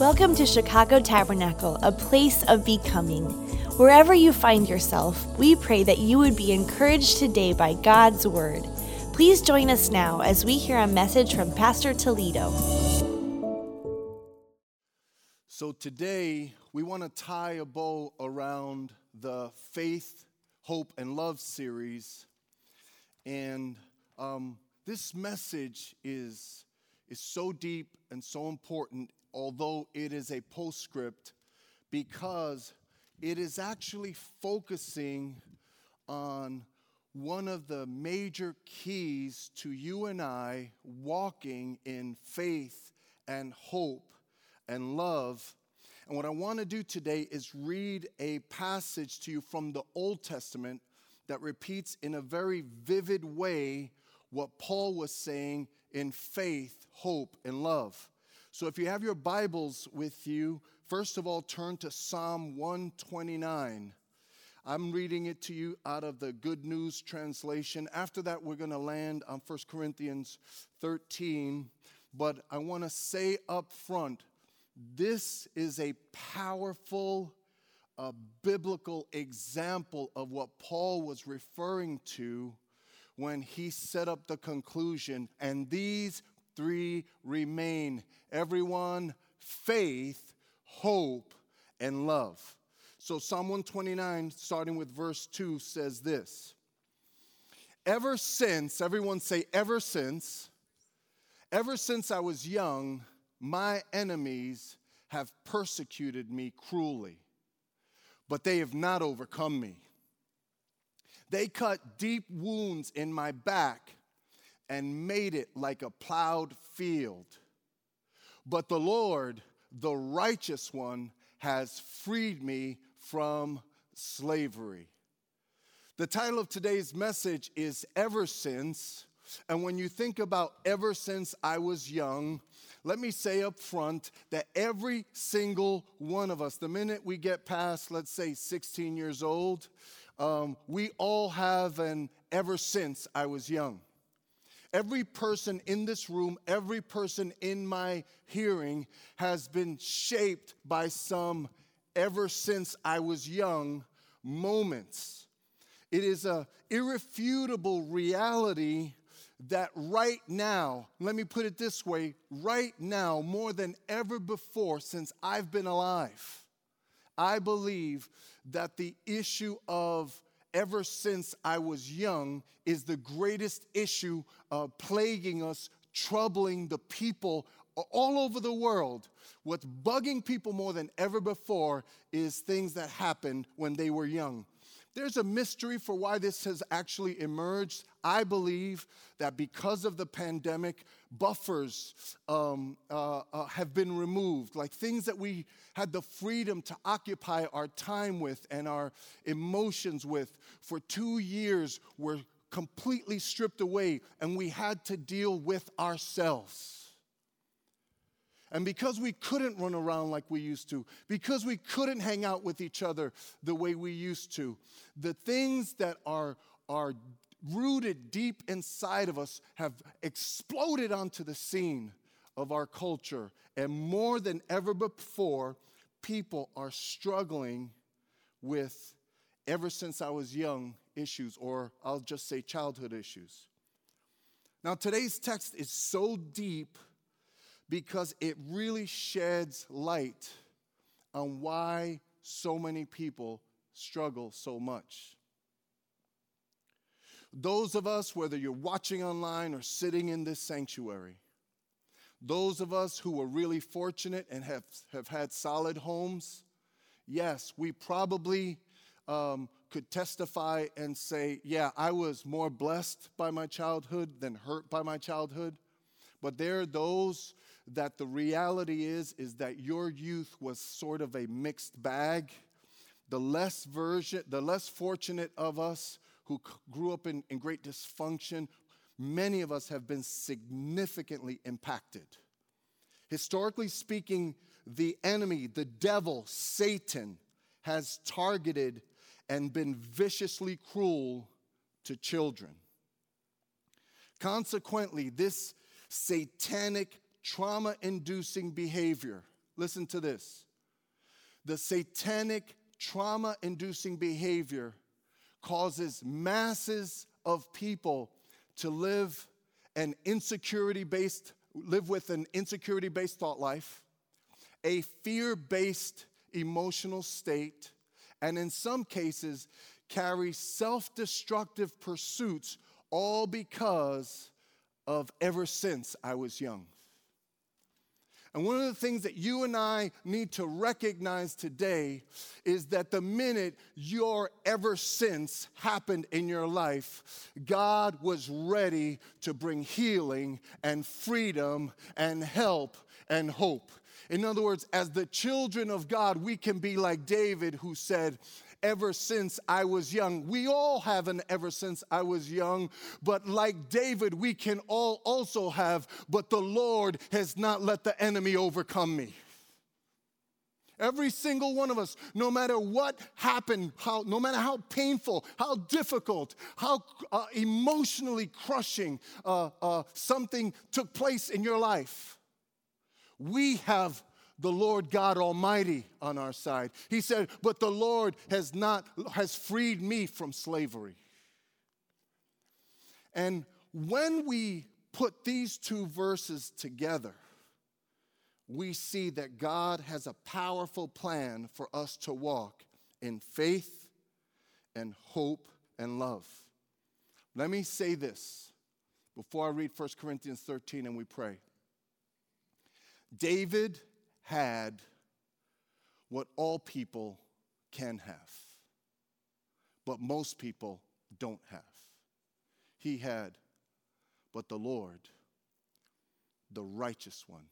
Welcome to Chicago Tabernacle, a place of becoming. Wherever you find yourself, we pray that you would be encouraged today by God's Word. Please join us now as we hear a message from Pastor Toledo. So, today we want to tie a bow around the Faith, Hope, and Love series. And um, this message is, is so deep and so important although it is a postscript, because it is actually focusing on one of the major keys to you and I walking in faith and hope and love. And what I want to do today is read a passage to you from the Old Testament that repeats in a very vivid way what Paul was saying in faith, hope, and love. So if you have your Bibles with you, first of all, turn to Psalm 129. I'm reading it to you out of the Good News translation. After that, we're going to land on 1 Corinthians 13. But I want to say up front this is a powerful a biblical example of what Paul was referring to when he set up the conclusion, and these three remain. Everyone, faith, hope, and love. So Psalm 129, starting with verse 2, says this Ever since, everyone say, ever since, ever since I was young, my enemies have persecuted me cruelly, but they have not overcome me. They cut deep wounds in my back and made it like a plowed field. But the Lord, the righteous one, has freed me from slavery. The title of today's message is Ever Since. And when you think about ever since I was young, let me say up front that every single one of us, the minute we get past, let's say, 16 years old, um, we all have an ever since I was young. Every person in this room, every person in my hearing has been shaped by some ever since I was young moments. It is a irrefutable reality that right now, let me put it this way, right now more than ever before since I've been alive, I believe that the issue of ever since I was young is the greatest issue uh, plaguing us, troubling the people all over the world. What's bugging people more than ever before is things that happened when they were young. There's a mystery for why this has actually emerged. I believe that because of the pandemic, buffers um, uh, uh, have been removed, like things that we had the freedom to occupy our time with and our emotions with for two years were completely stripped away, and we had to deal with ourselves. And because we couldn't run around like we used to, because we couldn't hang out with each other the way we used to, the things that are, are rooted deep inside of us have exploded onto the scene of our culture. And more than ever before, people are struggling with, ever since I was young, issues, or I'll just say childhood issues. Now, today's text is so deep because it really sheds light on why so many people struggle so much. Those of us, whether you're watching online or sitting in this sanctuary, those of us who are really fortunate and have, have had solid homes, yes, we probably um, could testify and say, yeah, I was more blessed by my childhood than hurt by my childhood. But there are those that the reality is is that your youth was sort of a mixed bag. The less version, the less fortunate of us who grew up in, in great dysfunction, many of us have been significantly impacted. Historically speaking, the enemy, the devil, Satan, has targeted and been viciously cruel to children. Consequently, this satanic trauma inducing behavior. listen to this. The satanic trauma inducing behavior causes masses of people to live an insecurity based live with an insecurity based thought life, a fear based emotional state, and in some cases carry self destructive pursuits all because of ever since I was young. And one of the things that you and I need to recognize today is that the minute your ever since happened in your life, God was ready to bring healing and freedom and help and hope. In other words, as the children of God, we can be like David who said, ever since I was young. We all have an ever since I was young, but like David, we can all also have, but the Lord has not let the enemy overcome me. Every single one of us, no matter what happened, how, no matter how painful, how difficult, how uh, emotionally crushing uh, uh, something took place in your life, we have the Lord God Almighty on our side. He said, But the Lord has not has freed me from slavery. And when we put these two verses together, we see that God has a powerful plan for us to walk in faith and hope and love. Let me say this before I read 1 Corinthians 13 and we pray. David had what all people can have, but most people don't have. He had, but the Lord, the righteous one,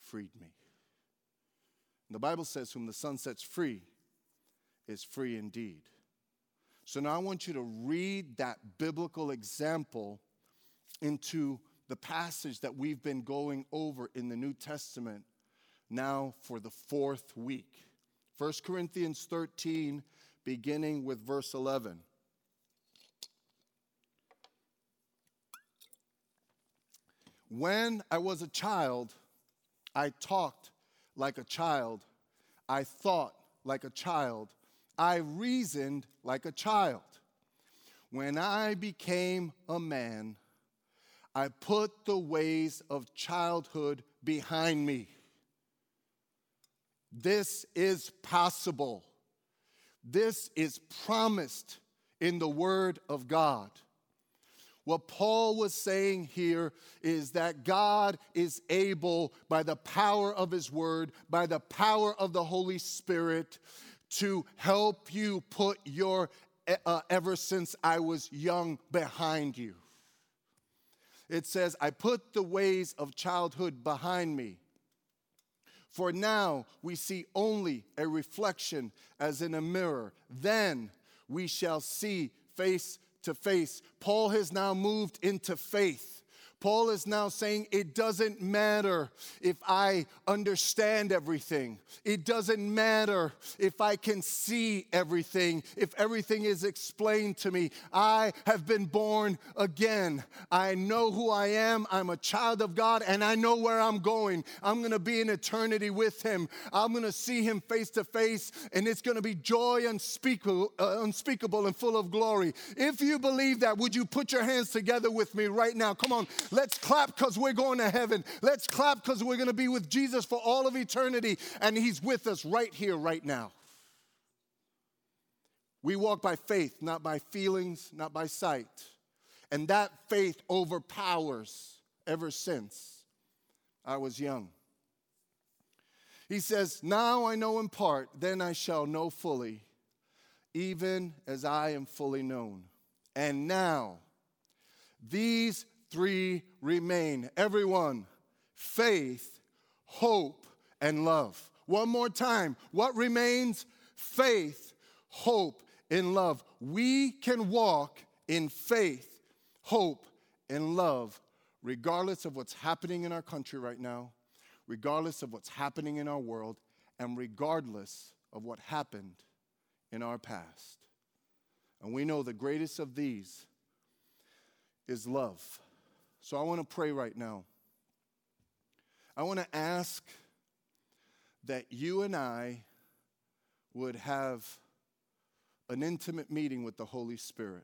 freed me. And the Bible says, Whom the Son sets free is free indeed. So now I want you to read that biblical example into the passage that we've been going over in the New Testament now for the fourth week. 1 Corinthians 13, beginning with verse 11. When I was a child, I talked like a child. I thought like a child. I reasoned like a child. When I became a man, I put the ways of childhood behind me. This is possible. This is promised in the Word of God. What Paul was saying here is that God is able, by the power of His Word, by the power of the Holy Spirit, to help you put your uh, ever since I was young behind you. It says, I put the ways of childhood behind me. For now we see only a reflection as in a mirror. Then we shall see face to face. Paul has now moved into faith. Paul is now saying it doesn't matter if I understand everything. It doesn't matter if I can see everything, if everything is explained to me. I have been born again. I know who I am. I'm a child of God and I know where I'm going. I'm going to be in eternity with Him. I'm going to see Him face to face and it's going to be joy unspeakable, uh, unspeakable and full of glory. If you believe that, would you put your hands together with me right now? Come on. Let's clap because we're going to heaven. Let's clap because we're going to be with Jesus for all of eternity, and He's with us right here, right now. We walk by faith, not by feelings, not by sight. And that faith overpowers ever since I was young. He says, Now I know in part, then I shall know fully, even as I am fully known. And now, these three remain. Everyone, faith, hope, and love. One more time. What remains? Faith, hope, and love. We can walk in faith, hope, and love, regardless of what's happening in our country right now, regardless of what's happening in our world, and regardless of what happened in our past. And we know the greatest of these is love. So I want to pray right now. I want to ask that you and I would have an intimate meeting with the Holy Spirit.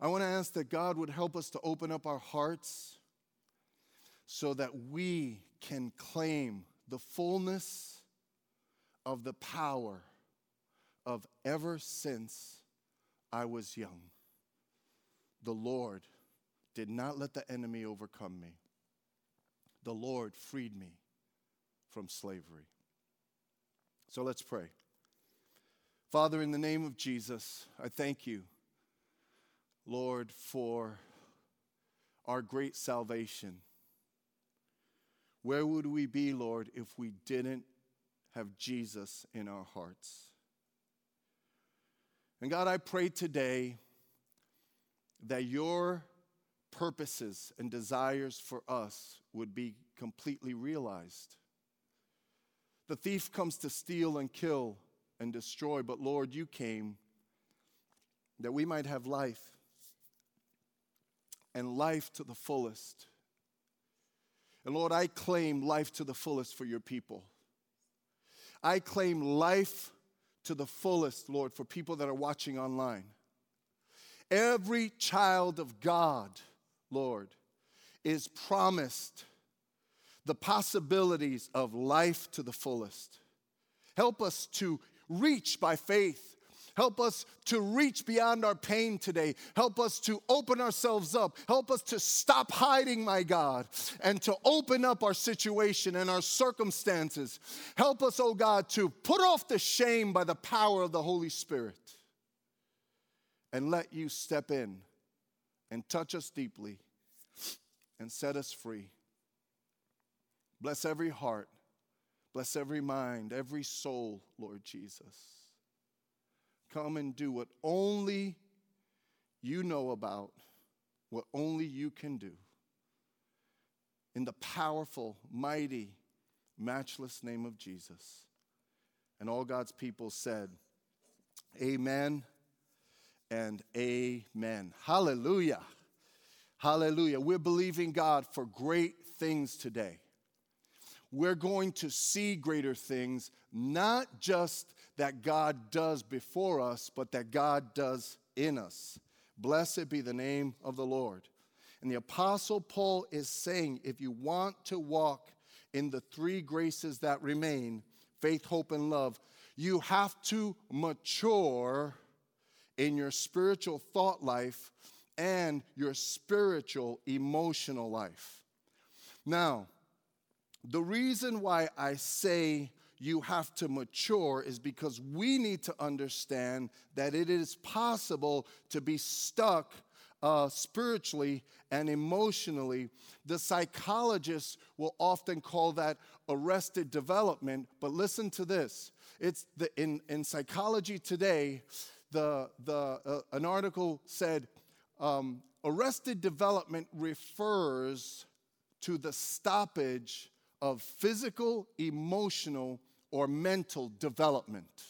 I want to ask that God would help us to open up our hearts so that we can claim the fullness of the power of ever since I was young. The Lord did not let the enemy overcome me. The Lord freed me from slavery. So let's pray. Father, in the name of Jesus, I thank you, Lord, for our great salvation. Where would we be, Lord, if we didn't have Jesus in our hearts? And God, I pray today that your purposes and desires for us would be completely realized. The thief comes to steal and kill and destroy, but Lord, you came that we might have life and life to the fullest. And Lord, I claim life to the fullest for your people. I claim life to the fullest, Lord, for people that are watching online. Every child of God, Lord, is promised the possibilities of life to the fullest. Help us to reach by faith Help us to reach beyond our pain today. Help us to open ourselves up. Help us to stop hiding, my God, and to open up our situation and our circumstances. Help us, oh God, to put off the shame by the power of the Holy Spirit and let you step in and touch us deeply and set us free. Bless every heart, bless every mind, every soul, Lord Jesus come and do what only you know about, what only you can do. In the powerful, mighty, matchless name of Jesus. And all God's people said, Amen and amen. Hallelujah. Hallelujah. We're believing God for great things today. We're going to see greater things, not just that God does before us, but that God does in us. Blessed be the name of the Lord. And the Apostle Paul is saying if you want to walk in the three graces that remain faith, hope, and love you have to mature in your spiritual thought life and your spiritual emotional life. Now, the reason why I say you have to mature is because we need to understand that it is possible to be stuck uh, spiritually and emotionally. The psychologists will often call that arrested development, but listen to this. It's the, in, in psychology today, the, the, uh, an article said um, arrested development refers to the stoppage of physical, emotional, or mental development.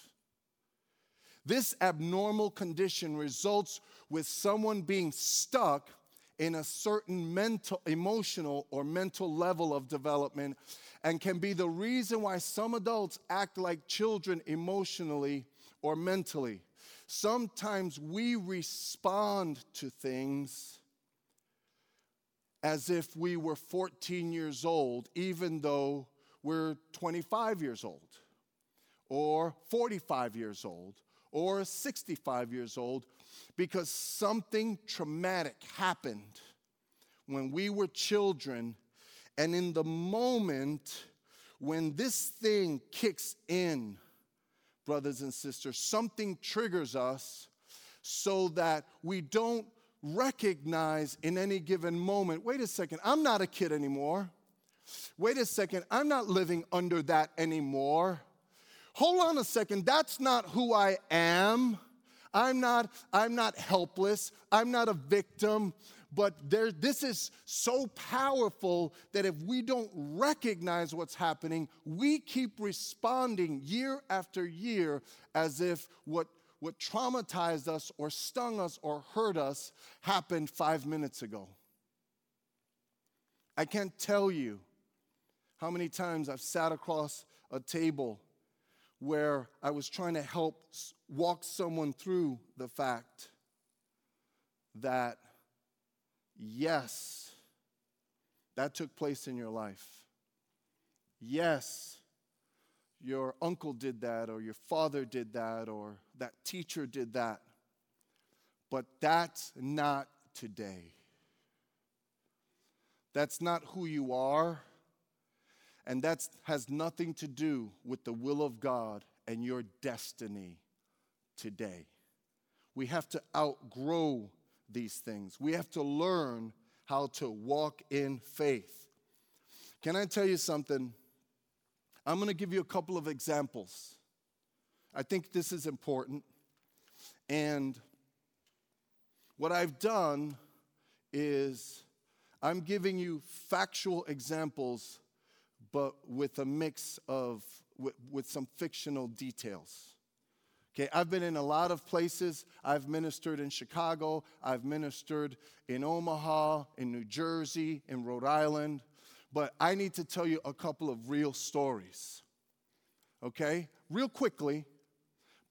This abnormal condition results with someone being stuck in a certain mental, emotional, or mental level of development and can be the reason why some adults act like children emotionally or mentally. Sometimes we respond to things as if we were 14 years old, even though we're 25 years old, or 45 years old, or 65 years old, because something traumatic happened when we were children. And in the moment when this thing kicks in, brothers and sisters, something triggers us so that we don't recognize in any given moment wait a second, I'm not a kid anymore. Wait a second, I'm not living under that anymore. Hold on a second, that's not who I am. I'm not, I'm not helpless. I'm not a victim. But there, this is so powerful that if we don't recognize what's happening, we keep responding year after year as if what what traumatized us or stung us or hurt us happened five minutes ago. I can't tell you How many times I've sat across a table where I was trying to help walk someone through the fact that, yes, that took place in your life. Yes, your uncle did that, or your father did that, or that teacher did that. But that's not today. That's not who you are. And that has nothing to do with the will of God and your destiny today. We have to outgrow these things. We have to learn how to walk in faith. Can I tell you something? I'm going to give you a couple of examples. I think this is important. And what I've done is I'm giving you factual examples, but with a mix of, with, with some fictional details. Okay, I've been in a lot of places. I've ministered in Chicago, I've ministered in Omaha, in New Jersey, in Rhode Island, but I need to tell you a couple of real stories. Okay, real quickly,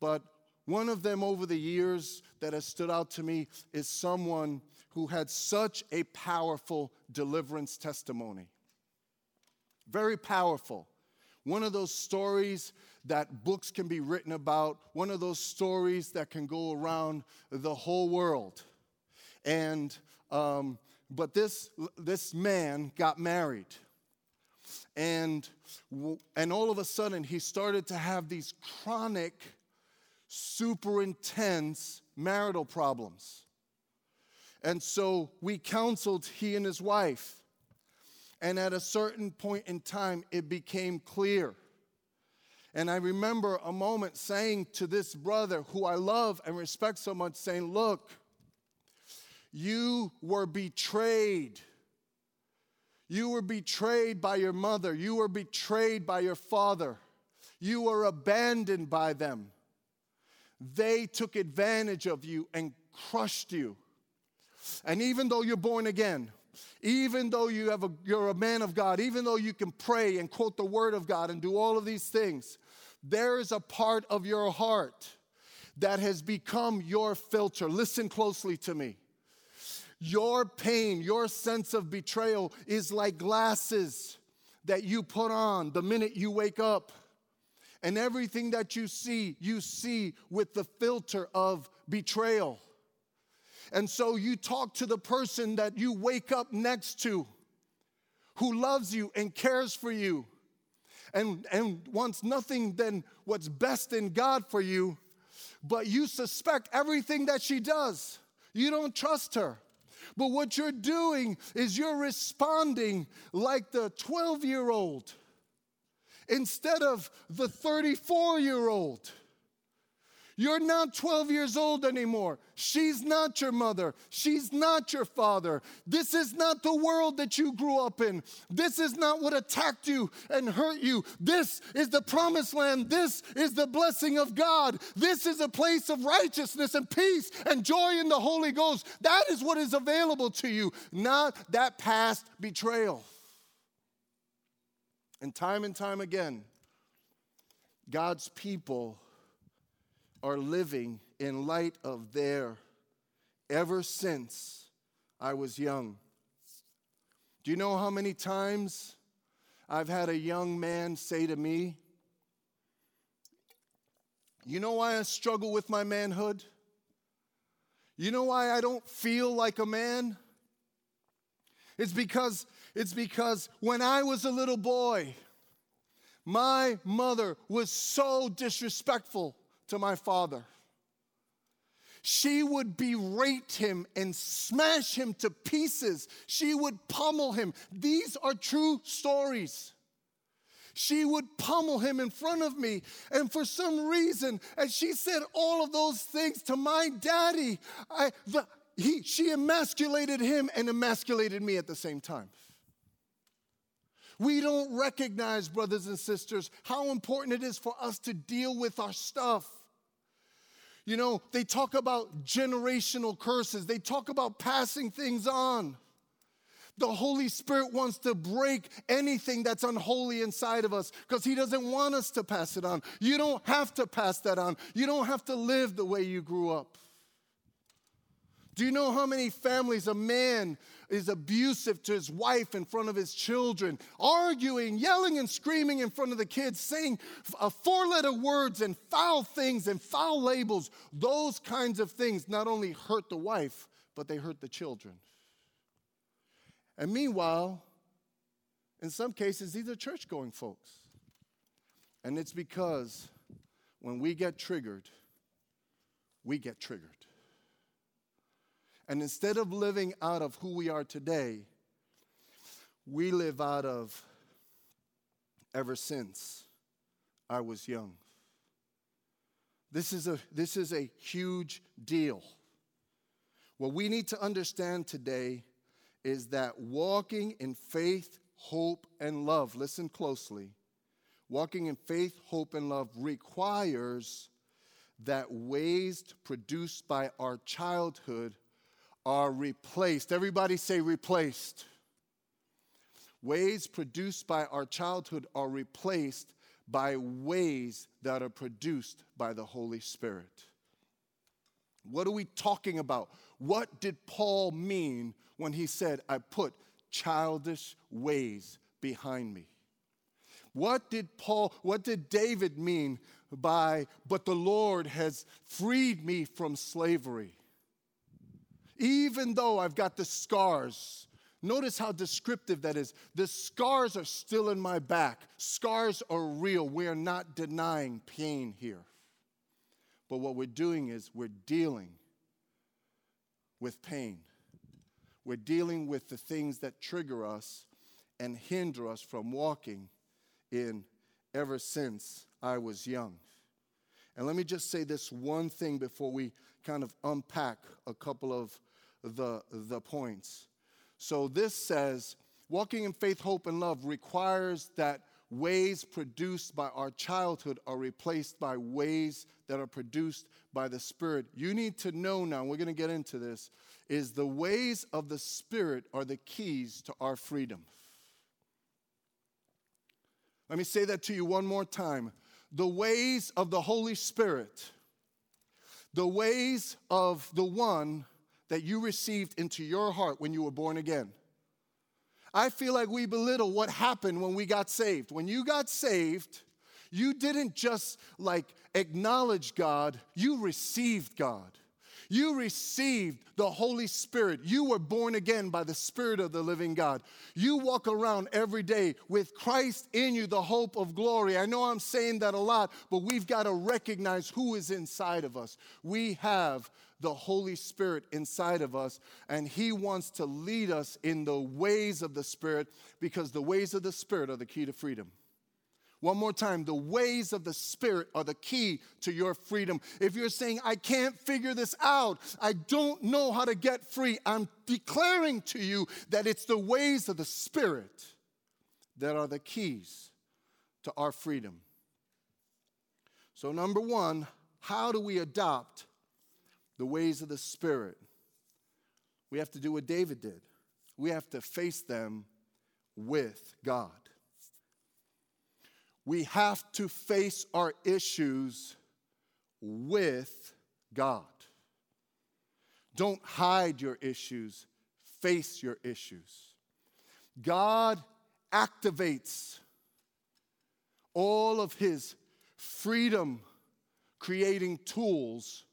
but one of them over the years that has stood out to me is someone who had such a powerful deliverance testimony. Very powerful. One of those stories that books can be written about, one of those stories that can go around the whole world. And, um, but this, this man got married. And, and all of a sudden, he started to have these chronic, super intense marital problems. And so we counseled he and his wife. And at a certain point in time, it became clear and I remember a moment saying to this brother who I love and respect so much, saying, Look, you were betrayed. You were betrayed by your mother. You were betrayed by your father. You were abandoned by them. They took advantage of you and crushed you. And even though you're born again, even though you have a, you're a man of God, even though you can pray and quote the word of God and do all of these things, there is a part of your heart that has become your filter. Listen closely to me. Your pain, your sense of betrayal is like glasses that you put on the minute you wake up. And everything that you see, you see with the filter of betrayal. And so you talk to the person that you wake up next to who loves you and cares for you and, and wants nothing than what's best in God for you, but you suspect everything that she does. You don't trust her. But what you're doing is you're responding like the 12 year old instead of the 34 year old. You're not 12 years old anymore. She's not your mother. She's not your father. This is not the world that you grew up in. This is not what attacked you and hurt you. This is the promised land. This is the blessing of God. This is a place of righteousness and peace and joy in the Holy Ghost. That is what is available to you, not that past betrayal. And time and time again, God's people are living in light of their ever since I was young. Do you know how many times I've had a young man say to me, You know why I struggle with my manhood? You know why I don't feel like a man? It's because it's because when I was a little boy, my mother was so disrespectful to my father. She would berate him and smash him to pieces. She would pummel him. These are true stories. She would pummel him in front of me. And for some reason, as she said all of those things to my daddy, I, the, he, she emasculated him and emasculated me at the same time. We don't recognize, brothers and sisters, how important it is for us to deal with our stuff. You know, they talk about generational curses, they talk about passing things on. The Holy Spirit wants to break anything that's unholy inside of us because He doesn't want us to pass it on. You don't have to pass that on. You don't have to live the way you grew up. Do you know how many families a man is abusive to his wife in front of his children, arguing, yelling, and screaming in front of the kids, saying uh, four letter words and foul things and foul labels? Those kinds of things not only hurt the wife, but they hurt the children. And meanwhile, in some cases, these are church going folks. And it's because when we get triggered, we get triggered. And instead of living out of who we are today, we live out of ever since I was young. This is a, this is a huge deal. What we need to understand today is that walking in faith, hope, and love, listen closely, walking in faith, hope, and love requires that ways produced by our childhood are replaced. Everybody say replaced. Ways produced by our childhood are replaced by ways that are produced by the Holy Spirit. What are we talking about? What did Paul mean when he said, I put childish ways behind me? What did Paul, what did David mean by, but the Lord has freed me from slavery? Even though I've got the scars, notice how descriptive that is. The scars are still in my back. Scars are real. We are not denying pain here. But what we're doing is we're dealing with pain. We're dealing with the things that trigger us and hinder us from walking in ever since I was young. And let me just say this one thing before we kind of unpack a couple of the, the points. So this says, walking in faith, hope, and love requires that ways produced by our childhood are replaced by ways that are produced by the Spirit. You need to know now, we're going to get into this, is the ways of the Spirit are the keys to our freedom. Let me say that to you one more time. The ways of the Holy Spirit, the ways of the one that you received into your heart when you were born again. I feel like we belittle what happened when we got saved. When you got saved, you didn't just like acknowledge God, you received God. You received the Holy Spirit. You were born again by the Spirit of the living God. You walk around every day with Christ in you, the hope of glory. I know I'm saying that a lot, but we've got to recognize who is inside of us. We have the Holy Spirit inside of us, and He wants to lead us in the ways of the Spirit because the ways of the Spirit are the key to freedom. One more time, the ways of the Spirit are the key to your freedom. If you're saying, I can't figure this out, I don't know how to get free, I'm declaring to you that it's the ways of the Spirit that are the keys to our freedom. So, number one, how do we adopt the ways of the Spirit, we have to do what David did. We have to face them with God. We have to face our issues with God. Don't hide your issues, face your issues. God activates all of his freedom creating tools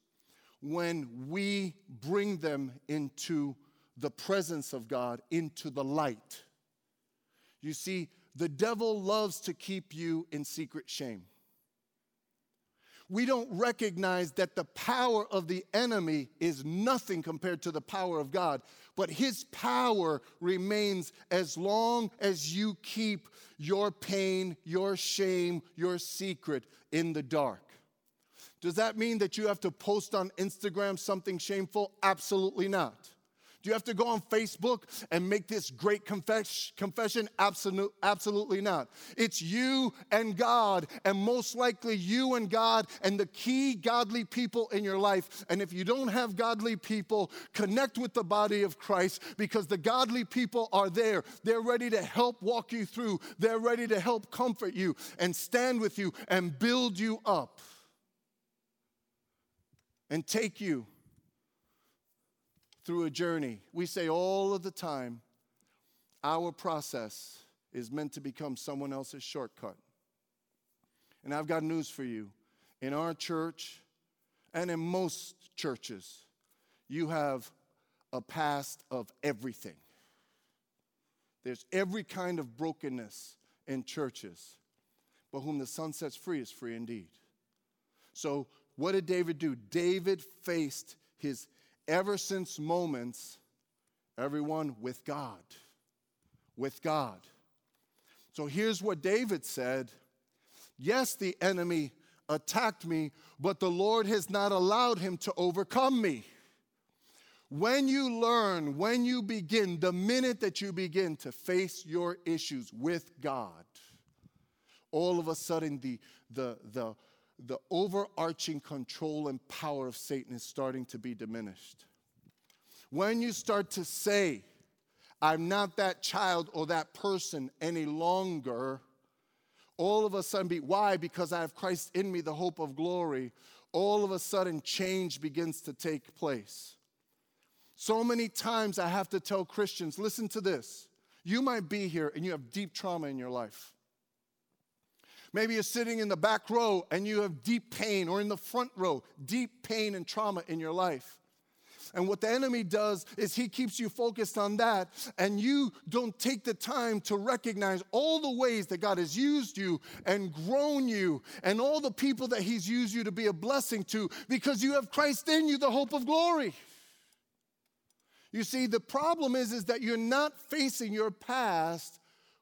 when we bring them into the presence of God, into the light. You see, the devil loves to keep you in secret shame. We don't recognize that the power of the enemy is nothing compared to the power of God, but his power remains as long as you keep your pain, your shame, your secret in the dark. Does that mean that you have to post on Instagram something shameful? Absolutely not. Do you have to go on Facebook and make this great confess, confession? Absolute, absolutely not. It's you and God, and most likely you and God and the key godly people in your life. And if you don't have godly people, connect with the body of Christ because the godly people are there. They're ready to help walk you through, they're ready to help comfort you and stand with you and build you up and take you through a journey. We say all of the time, our process is meant to become someone else's shortcut. And I've got news for you. In our church and in most churches, you have a past of everything. There's every kind of brokenness in churches, but whom the Son sets free is free indeed. So, what did David do? David faced his ever since moments, everyone with God. With God. So here's what David said Yes, the enemy attacked me, but the Lord has not allowed him to overcome me. When you learn, when you begin, the minute that you begin to face your issues with God, all of a sudden the, the, the, the overarching control and power of Satan is starting to be diminished. When you start to say, I'm not that child or that person any longer, all of a sudden, be, why? Because I have Christ in me, the hope of glory. All of a sudden, change begins to take place. So many times I have to tell Christians listen to this. You might be here and you have deep trauma in your life. Maybe you're sitting in the back row and you have deep pain, or in the front row, deep pain and trauma in your life. And what the enemy does is he keeps you focused on that, and you don't take the time to recognize all the ways that God has used you and grown you, and all the people that he's used you to be a blessing to because you have Christ in you, the hope of glory. You see, the problem is, is that you're not facing your past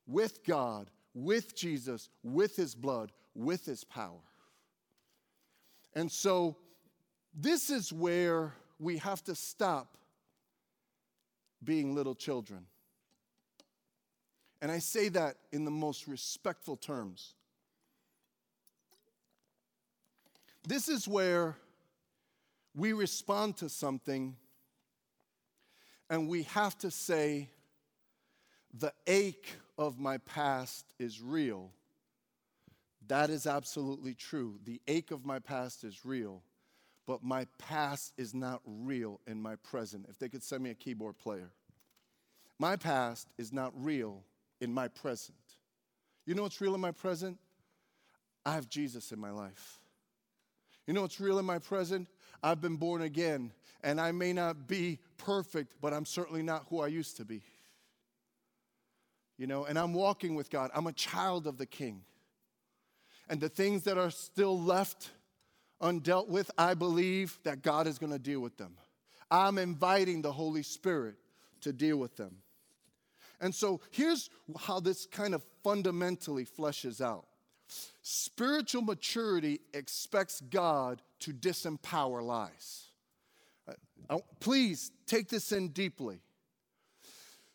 with God with Jesus, with his blood, with his power. And so, this is where we have to stop being little children. And I say that in the most respectful terms. This is where we respond to something and we have to say, the ache of my past is real. That is absolutely true. The ache of my past is real, but my past is not real in my present. If they could send me a keyboard player. My past is not real in my present. You know what's real in my present? I have Jesus in my life. You know what's real in my present? I've been born again, and I may not be perfect, but I'm certainly not who I used to be you know, and I'm walking with God. I'm a child of the King. And the things that are still left undealt with, I believe that God is going to deal with them. I'm inviting the Holy Spirit to deal with them. And so here's how this kind of fundamentally fleshes out spiritual maturity expects God to disempower lies. Uh, please take this in deeply.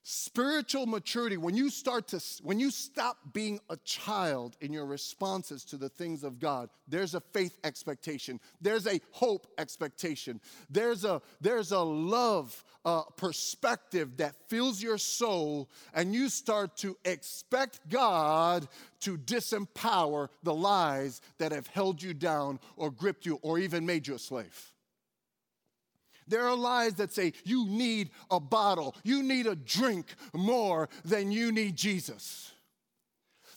Spiritual maturity, when you start to, when you stop being a child in your responses to the things of God, there's a faith expectation, there's a hope expectation, there's a, there's a love uh, perspective that fills your soul, and you start to expect God to disempower the lies that have held you down or gripped you or even made you a slave. There are lies that say you need a bottle, you need a drink more than you need Jesus.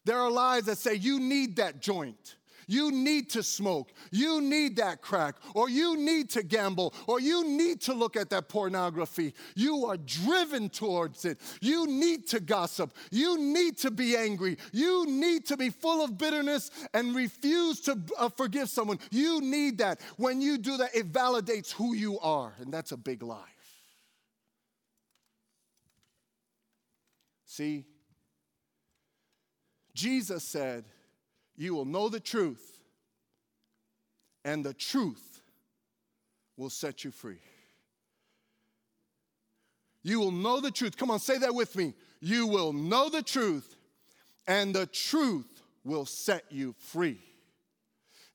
There are lies that say you need that joint. You need to smoke. You need that crack. Or you need to gamble. Or you need to look at that pornography. You are driven towards it. You need to gossip. You need to be angry. You need to be full of bitterness and refuse to uh, forgive someone. You need that. When you do that, it validates who you are. And that's a big lie. See, Jesus said, you will know the truth, and the truth will set you free. You will know the truth. Come on, say that with me. You will know the truth, and the truth will set you free.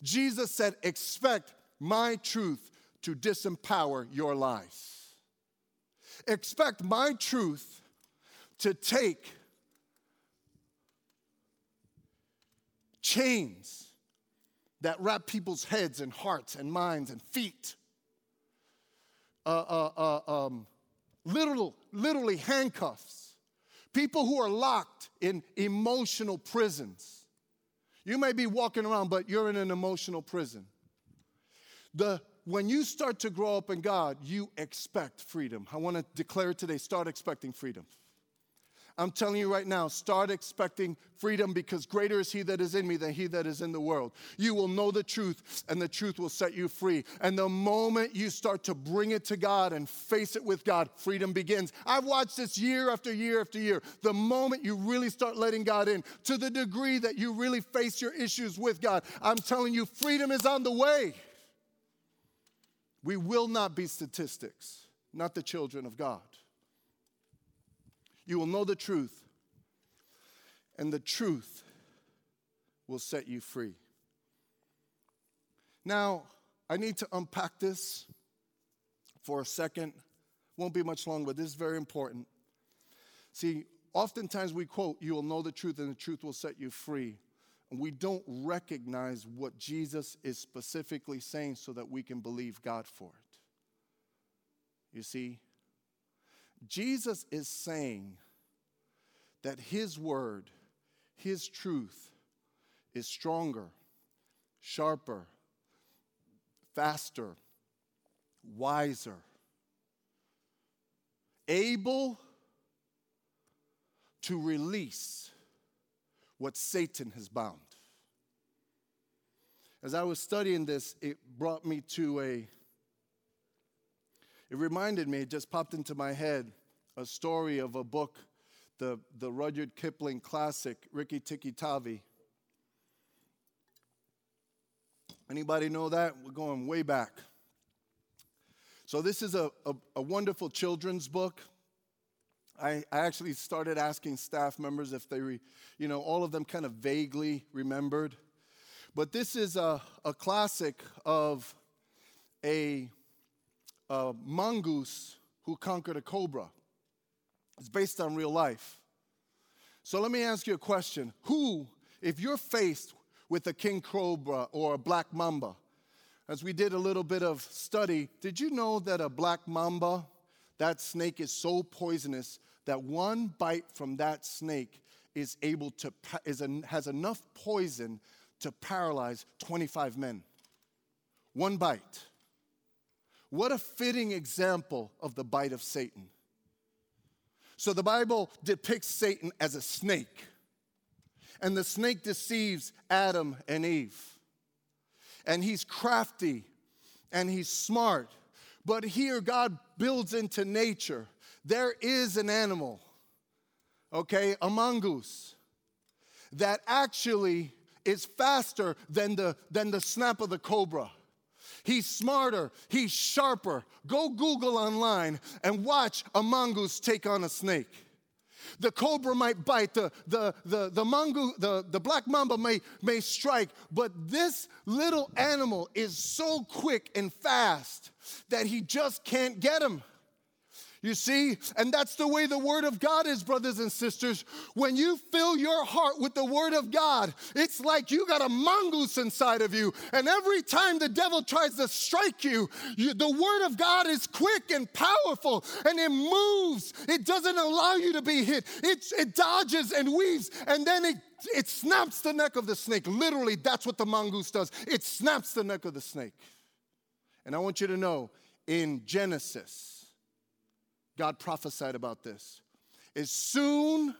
Jesus said, Expect my truth to disempower your lives. Expect my truth to take chains that wrap people's heads and hearts and minds and feet. Uh, uh, uh, um, literal, literally handcuffs. People who are locked in emotional prisons. You may be walking around, but you're in an emotional prison. The, when you start to grow up in God, you expect freedom. I want to declare today start expecting freedom. I'm telling you right now, start expecting freedom because greater is He that is in me than He that is in the world. You will know the truth, and the truth will set you free. And the moment you start to bring it to God and face it with God, freedom begins. I've watched this year after year after year. The moment you really start letting God in, to the degree that you really face your issues with God, I'm telling you, freedom is on the way. We will not be statistics, not the children of God. You will know the truth, and the truth will set you free. Now, I need to unpack this for a second. Won't be much long, but this is very important. See, oftentimes we quote, You will know the truth, and the truth will set you free. And we don't recognize what Jesus is specifically saying so that we can believe God for it. You see, Jesus is saying that His word, His truth, is stronger, sharper, faster, wiser, able to release what Satan has bound. As I was studying this, it brought me to a it reminded me, it just popped into my head, a story of a book, the, the Rudyard Kipling classic, Rikki Tikki Tavi. Anybody know that? We're going way back. So, this is a, a, a wonderful children's book. I, I, actually started asking staff members if they, re, you know, all of them kind of vaguely remembered. But this is a, a classic of a a mongoose who conquered a cobra. It's based on real life. So let me ask you a question. Who, if you're faced with a king cobra or a black mamba, as we did a little bit of study, did you know that a black mamba, that snake is so poisonous that one bite from that snake is able to is a, has enough poison to paralyze 25 men. One bite. What a fitting example of the bite of Satan. So the Bible depicts Satan as a snake, and the snake deceives Adam and Eve. And he's crafty and he's smart. But here, God builds into nature there is an animal, okay, a mongoose, that actually is faster than the, than the snap of the cobra. He's smarter, he's sharper. Go Google online and watch a mongoose take on a snake. The cobra might bite, the, the, the, the, mongoose, the, the black mamba may, may strike, but this little animal is so quick and fast that he just can't get him. You see, and that's the way the Word of God is, brothers and sisters. When you fill your heart with the Word of God, it's like you got a mongoose inside of you. And every time the devil tries to strike you, you the Word of God is quick and powerful and it moves. It doesn't allow you to be hit, it, it dodges and weaves, and then it it snaps the neck of the snake. Literally, that's what the mongoose does. It snaps the neck of the snake. And I want you to know in Genesis, God prophesied about this. As soon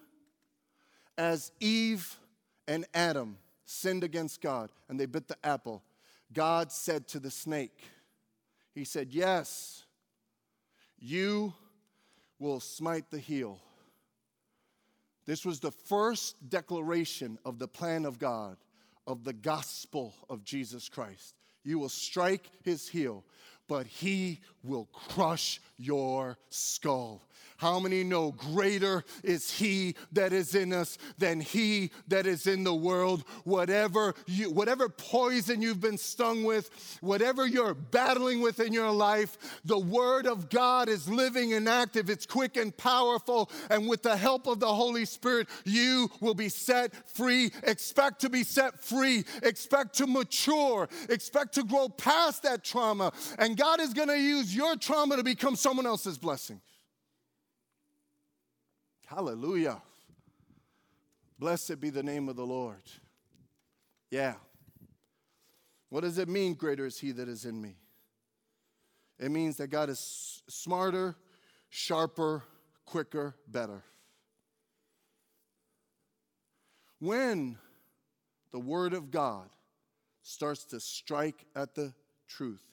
as Eve and Adam sinned against God and they bit the apple, God said to the snake, He said, Yes, you will smite the heel. This was the first declaration of the plan of God, of the gospel of Jesus Christ. You will strike his heel. But he will crush your skull. How many know greater is he that is in us than he that is in the world? Whatever you whatever poison you've been stung with, whatever you're battling with in your life, the word of God is living and active. It's quick and powerful, and with the help of the Holy Spirit, you will be set free. Expect to be set free. Expect to mature. Expect to grow past that trauma. And God is going to use your trauma to become someone else's blessing. Hallelujah. Blessed be the name of the Lord. Yeah. What does it mean, greater is he that is in me? It means that God is smarter, sharper, quicker, better. When the Word of God starts to strike at the truth,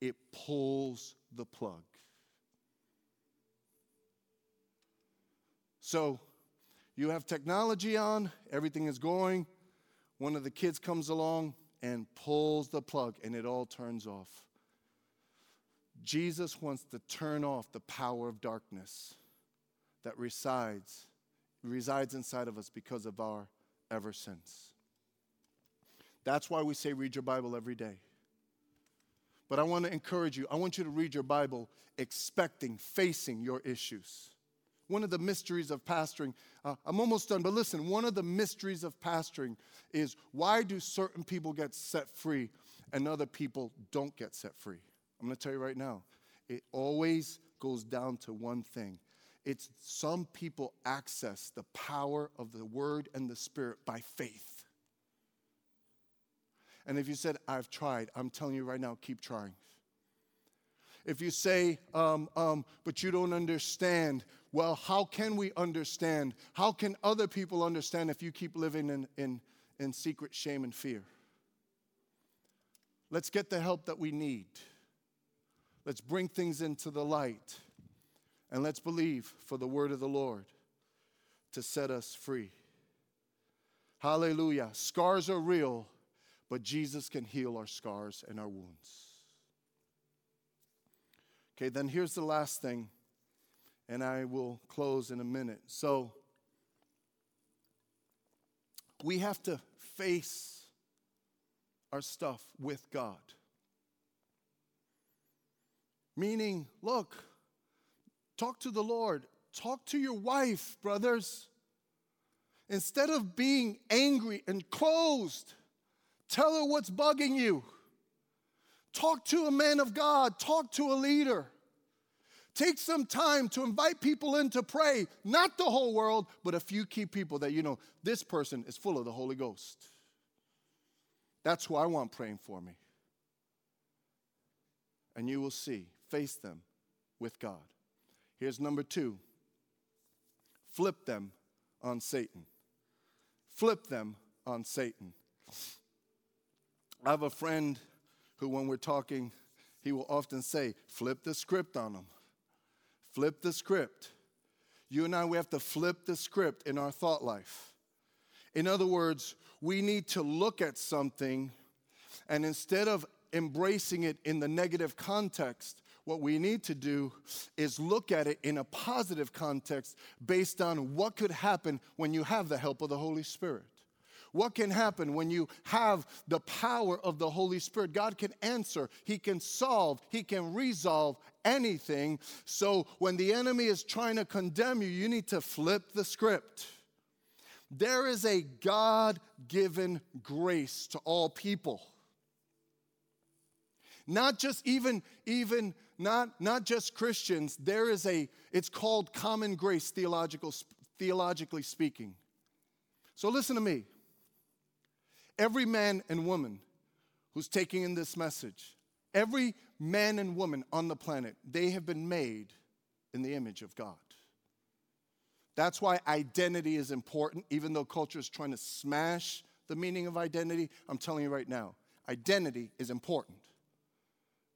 it pulls the plug. So you have technology on, everything is going. One of the kids comes along and pulls the plug, and it all turns off. Jesus wants to turn off the power of darkness that resides resides inside of us because of our ever since. That's why we say read your Bible every day. But I want to encourage you. I want you to read your Bible expecting, facing your issues. One of the mysteries of pastoring, uh, I'm almost done, but listen, one of the mysteries of pastoring is why do certain people get set free and other people don't get set free? I'm gonna tell you right now, it always goes down to one thing. It's some people access the power of the word and the spirit by faith. And if you said, I've tried, I'm telling you right now, keep trying. If you say, um, um, but you don't understand, well, how can we understand? How can other people understand if you keep living in, in, in secret shame and fear? Let's get the help that we need. Let's bring things into the light. And let's believe for the word of the Lord to set us free. Hallelujah. Scars are real, but Jesus can heal our scars and our wounds. Okay, then here's the last thing, and I will close in a minute. So, we have to face our stuff with God. Meaning, look, talk to the Lord, talk to your wife, brothers. Instead of being angry and closed, tell her what's bugging you. Talk to a man of God, talk to a leader. Take some time to invite people in to pray, not the whole world, but a few key people that you know this person is full of the Holy Ghost. That's who I want praying for me. And you will see, face them with God. Here's number two flip them on Satan. Flip them on Satan. I have a friend who, when we're talking, he will often say, flip the script on them. Flip the script. You and I, we have to flip the script in our thought life. In other words, we need to look at something and instead of embracing it in the negative context, what we need to do is look at it in a positive context based on what could happen when you have the help of the Holy Spirit. What can happen when you have the power of the Holy Spirit? God can answer, He can solve, He can resolve anything. So when the enemy is trying to condemn you, you need to flip the script. There is a God given grace to all people. Not just even, even not, not just Christians, there is a, it's called common grace theological, theologically speaking. So listen to me. Every man and woman who's taking in this message, every man and woman on the planet, they have been made in the image of God. That's why identity is important, even though culture is trying to smash the meaning of identity. I'm telling you right now, identity is important.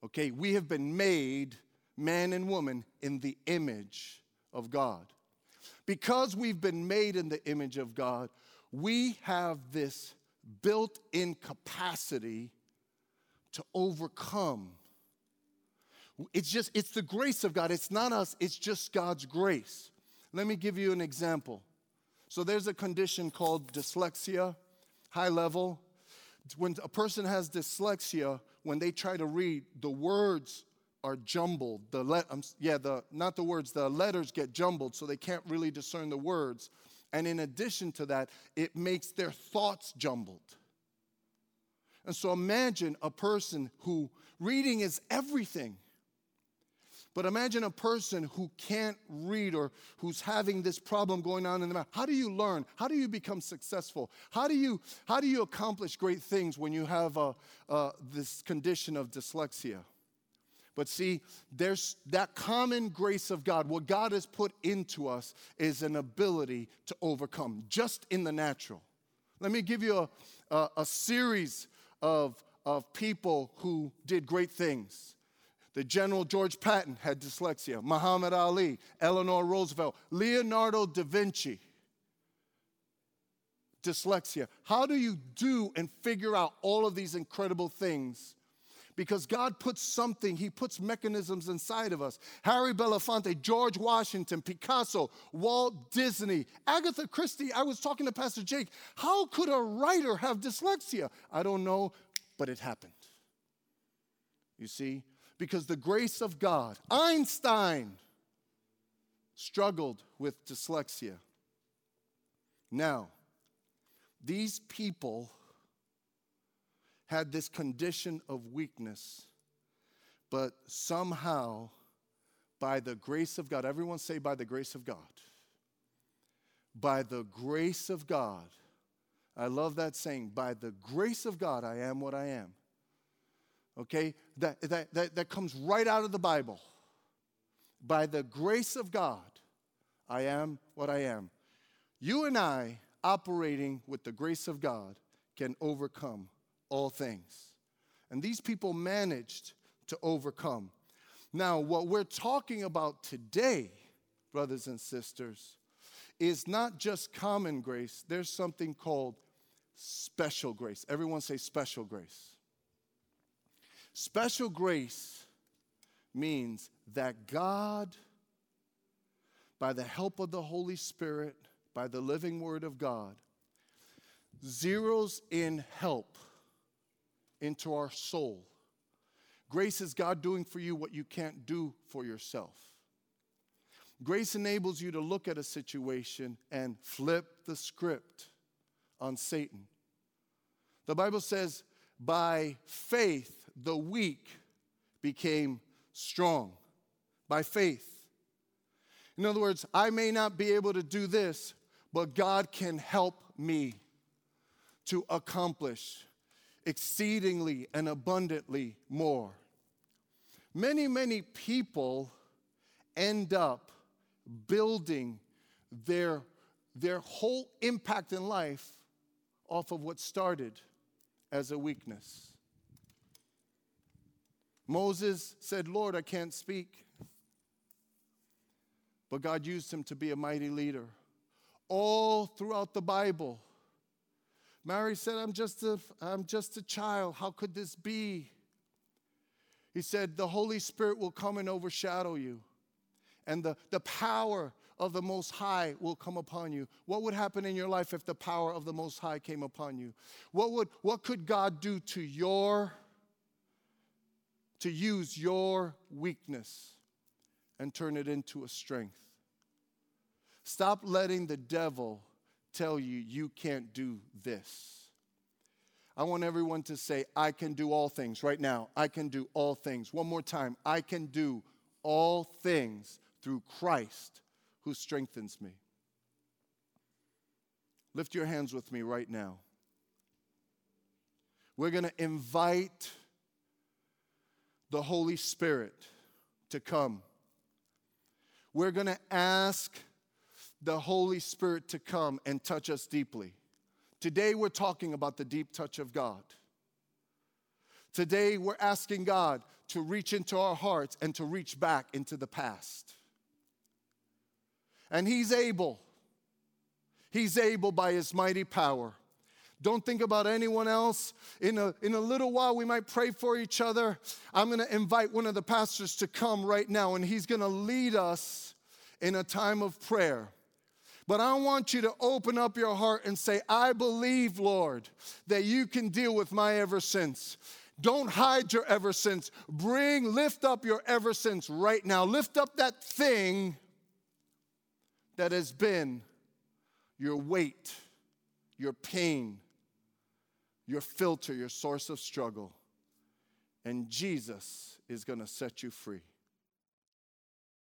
Okay, we have been made man and woman in the image of God. Because we've been made in the image of God, we have this built in capacity to overcome It's just, it's the grace of God. It's not us, it's just God's grace. Let me give you an example. So there's a condition called dyslexia, high level. When a person has dyslexia, when they try to read, the words are jumbled. The let, um, yeah, the not the words, the letters get jumbled, so they can't really discern the words. And in addition to that, it makes their thoughts jumbled. And so imagine a person who reading is everything. But imagine a person who can't read or who's having this problem going on in the mind. How do you learn? How do you become successful? How do you, how do you accomplish great things when you have a, this condition of dyslexia? But see, there's that common grace of God. What God has put into us is an ability to overcome, just in the natural. Let me give you a, a, a series of, of people who did great things. The General George Patton had dyslexia, Muhammad Ali, Eleanor Roosevelt, Leonardo da Vinci. Dyslexia. How do you do and figure out all of these incredible things because God puts something, He puts mechanisms inside of us. Harry Belafonte, George Washington, Picasso, Walt Disney, Agatha Christie. I was talking to Pastor Jake. How could a writer have dyslexia? I don't know, but it happened. You see? Because the grace of God, Einstein struggled with dyslexia. Now, these people had this condition of weakness, but somehow, by the grace of God, everyone say, by the grace of God. By the grace of God, I love that saying, by the grace of God, I am what I am. Okay? That, that, that, that comes right out of the Bible. By the grace of God, I am what I am. You and I, operating with the grace of God, can overcome all things. And these people managed to overcome. Now, what we're talking about today, brothers and sisters, is not just common grace, there's something called special grace. Everyone say special grace. Special grace means that God, by the help of the Holy Spirit, by the living Word of God, zeroes in help into our soul. Grace is God doing for you what you can't do for yourself. Grace enables you to look at a situation and flip the script on Satan. The Bible says, by faith, the weak became strong. By faith. In other words, I may not be able to do this, but God can help me to accomplish exceedingly and abundantly more. Many, many people end up building their, their whole impact in life off of what started as a weakness. Moses said, Lord, I can't speak. But God used him to be a mighty leader. All throughout the Bible, Mary said, I'm just a, I'm just a child. How could this be? He said, The Holy Spirit will come and overshadow you, and the, the power of the Most High will come upon you. What would happen in your life if the power of the Most High came upon you? What, would, what could God do to your, to use your weakness and turn it into a strength? Stop letting the devil tell you you can't do this. I want everyone to say, I can do all things right now. I can do all things. One more time. I can do all things through Christ who strengthens me. Lift your hands with me right now. We're going to invite the Holy Spirit to come. We're going to ask the Holy Spirit to come and touch us deeply. Today, we're talking about the deep touch of God. Today, we're asking God to reach into our hearts and to reach back into the past. And He's able, He's able by His mighty power. Don't think about anyone else. In a, in a little while, we might pray for each other. I'm going to invite one of the pastors to come right now, and he's going to lead us in a time of prayer. But I want you to open up your heart and say, I believe, Lord, that you can deal with my ever since. Don't hide your ever since. Bring, lift up your ever since right now. Lift up that thing that has been your weight, your pain, your filter, your source of struggle. And Jesus is going to set you free.